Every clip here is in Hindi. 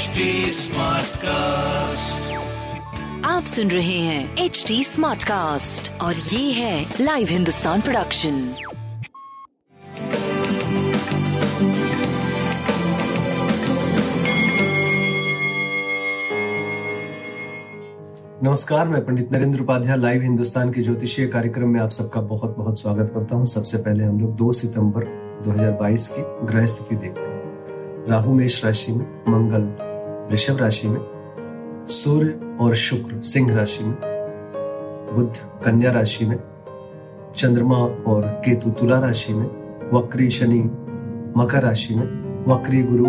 HD Smartcast. आप सुन रहे हैं एच डी स्मार्ट कास्ट और ये है लाइव हिंदुस्तान प्रोडक्शन नमस्कार मैं पंडित नरेंद्र उपाध्याय लाइव हिंदुस्तान के ज्योतिषीय कार्यक्रम में आप सबका बहुत बहुत स्वागत करता हूँ। सबसे पहले हम लोग 2 सितंबर 2022 की ग्रह स्थिति देखते हैं। राहु मेष राशि में मंगल वृषभ राशि में, सूर्य और शुक्र सिंह राशि में, बुध कन्या राशि में, चंद्रमा और केतु तुला राशि में, वक्री शनि मकर राशि में, वक्री गुरु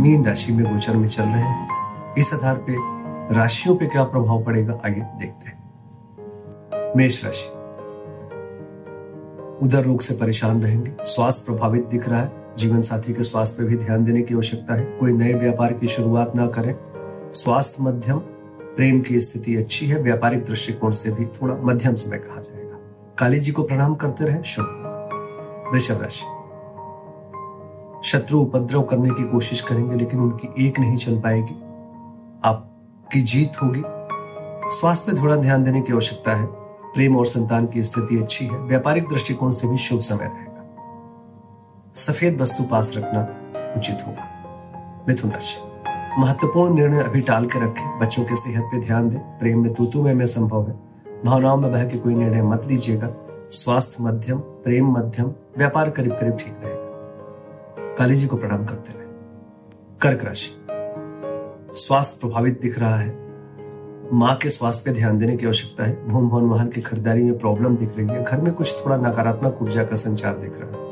मीन राशि में गोचर में चल रहे हैं। इस आधार पे राशियों पे क्या प्रभाव पड़ेगा, आइए देखते हैं। मेष राशि। उधर रोग से परेशान रहेंगे, स्वास्थ्य प्रभावित दिख रहा है जीवन साथी के स्वास्थ्य पे भी ध्यान देने की आवश्यकता है। कोई नए व्यापार की शुरुआत ना करें। स्वास्थ्य मध्यम, प्रेम की स्थिति अच्छी है। व्यापारिक दृष्टिकोण से भी थोड़ा मध्यम समय कहा जाएगा। काली जी को प्रणाम करते रहे। शुभ वृषभ राशि। शत्रु उपद्रव करने की कोशिश करेंगे, लेकिन उनकी एक नहीं चल पाएगी। आपकी जीत होगी। स्वास्थ्य पे थोड़ा ध्यान देने की आवश्यकता है। प्रेम और संतान की स्थिति अच्छी है। व्यापारिक दृष्टिकोण से भी शुभ समय रहेगा सफ़ेद वस्तु पास रखना उचित होगा। मिथुन राशि महत्वपूर्ण निर्णय अभी टाल के रखें। बच्चों के सेहत पे ध्यान दें। प्रेम में तूतु में, में संभव है। भावनाओं में बह के कोई निर्णय मत लीजिएगा। स्वास्थ्य मध्यम प्रेम मध्यम व्यापार करीब करीब ठीक रहेगा। काली जी को प्रणाम करते रहे। कर्क राशि स्वास्थ्य प्रभावित दिख रहा है। माँ के स्वास्थ्य पे ध्यान देने की आवश्यकता है। भूम भवन वाहन की खरीदारी में प्रॉब्लम दिख रही है। घर में कुछ थोड़ा नकारात्मक ऊर्जा का संचार दिख रहा है।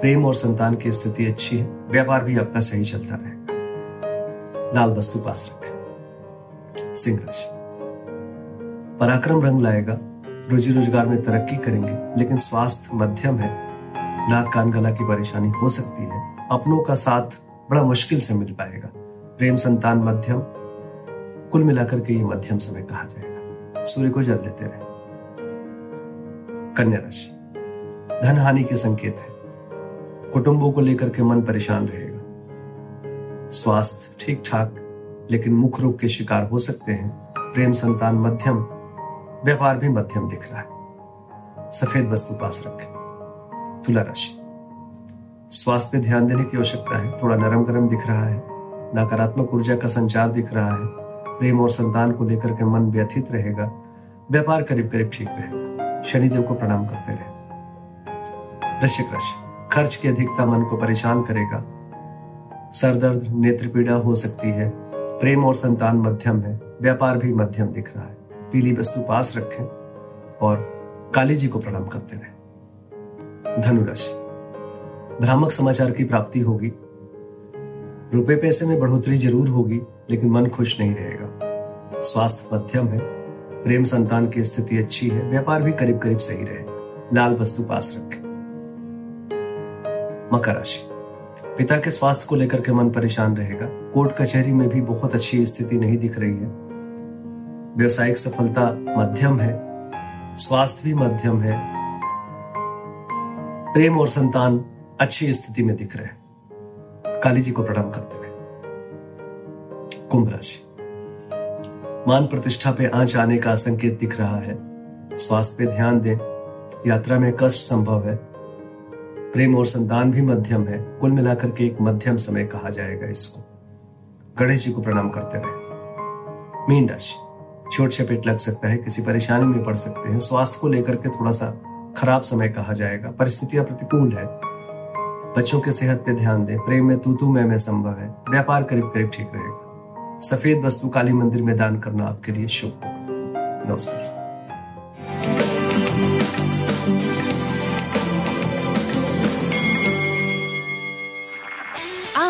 प्रेम और संतान की स्थिति अच्छी है व्यापार भी आपका सही चलता रहेगा लाल वस्तु पास रखें। सिंह राशि पराक्रम रंग लाएगा, रोजी रोज़गार में तरक्की करेंगे, लेकिन स्वास्थ्य मध्यम है। नाक कान गला की परेशानी हो सकती है। अपनों का साथ बड़ा मुश्किल से मिल पाएगा। प्रेम संतान मध्यम, कुल मिलाकर के ये मध्यम समय कहा जाएगा। सूर्य को जल देते रहे। कन्या राशि। धन हानि के संकेत है। कुटुंबों को लेकर के मन परेशान रहेगा। स्वास्थ्य ठीक ठाक लेकिन मुख रोग के शिकार हो सकते हैं। प्रेम संतान मध्यम, व्यापार भी मध्यम दिख रहा है। सफ़ेद वस्तु पास रखें। तुला राशि। स्वास्थ्य ध्यान देने की आवश्यकता है। थोड़ा नरम गरम दिख रहा है। नकारात्मक ऊर्जा का संचार दिख रहा है। प्रेम और संतान को लेकर के मन व्यथित रहेगा। व्यापार करीब करीब ठीक रहेगा। शनिदेव को प्रणाम करते रहे। वृश्चिक राशि। खर्च की अधिकता मन को परेशान करेगा। सर दर्द नेत्र पीड़ा हो सकती है। प्रेम और संतान मध्यम है। व्यापार भी मध्यम दिख रहा है। पीली वस्तु पास रखें और काली जी को प्रणाम करते रहे। धनुराशि। भ्रामक समाचार की प्राप्ति होगी। रुपए पैसे में बढ़ोतरी ज़रूर होगी, लेकिन मन खुश नहीं रहेगा। स्वास्थ्य मध्यम है। प्रेम संतान की स्थिति अच्छी है। व्यापार भी करीब करीब सही रहेगा। लाल वस्तु पास रखें। मकर राशि। पिता के स्वास्थ्य को लेकर के मन परेशान रहेगा। कोर्ट कचहरी में भी बहुत अच्छी स्थिति नहीं दिख रही है। व्यवसायिक सफलता मध्यम है। स्वास्थ्य भी मध्यम है। प्रेम और संतान अच्छी स्थिति में दिख रहे हैं। काली जी को प्रणाम करते रहे कुंभ राशि। मान प्रतिष्ठा पे आँच आने का संकेत दिख रहा है। स्वास्थ्य पे ध्यान दें। यात्रा में कष्ट संभव है। प्रेम और संतान भी मध्यम है। कुल मिलाकर के एक मध्यम समय कहा जाएगा इसको। गणेश जी को प्रणाम करते रहे। मीन राशि। छोट चपेट लग सकता है, किसी परेशानी में पड़ सकते हैं। स्वास्थ्य को लेकर के थोड़ा सा खराब समय कहा जाएगा। परिस्थितियाँ प्रतिकूल है। बच्चों के सेहत पे ध्यान दें। प्रेम में तू तू मैं मैं संभव है। व्यापार करीब करीब ठीक रहेगा। सफ़ेद वस्तु काली मंदिर में दान करना आपके लिए शुभ नमस्कार।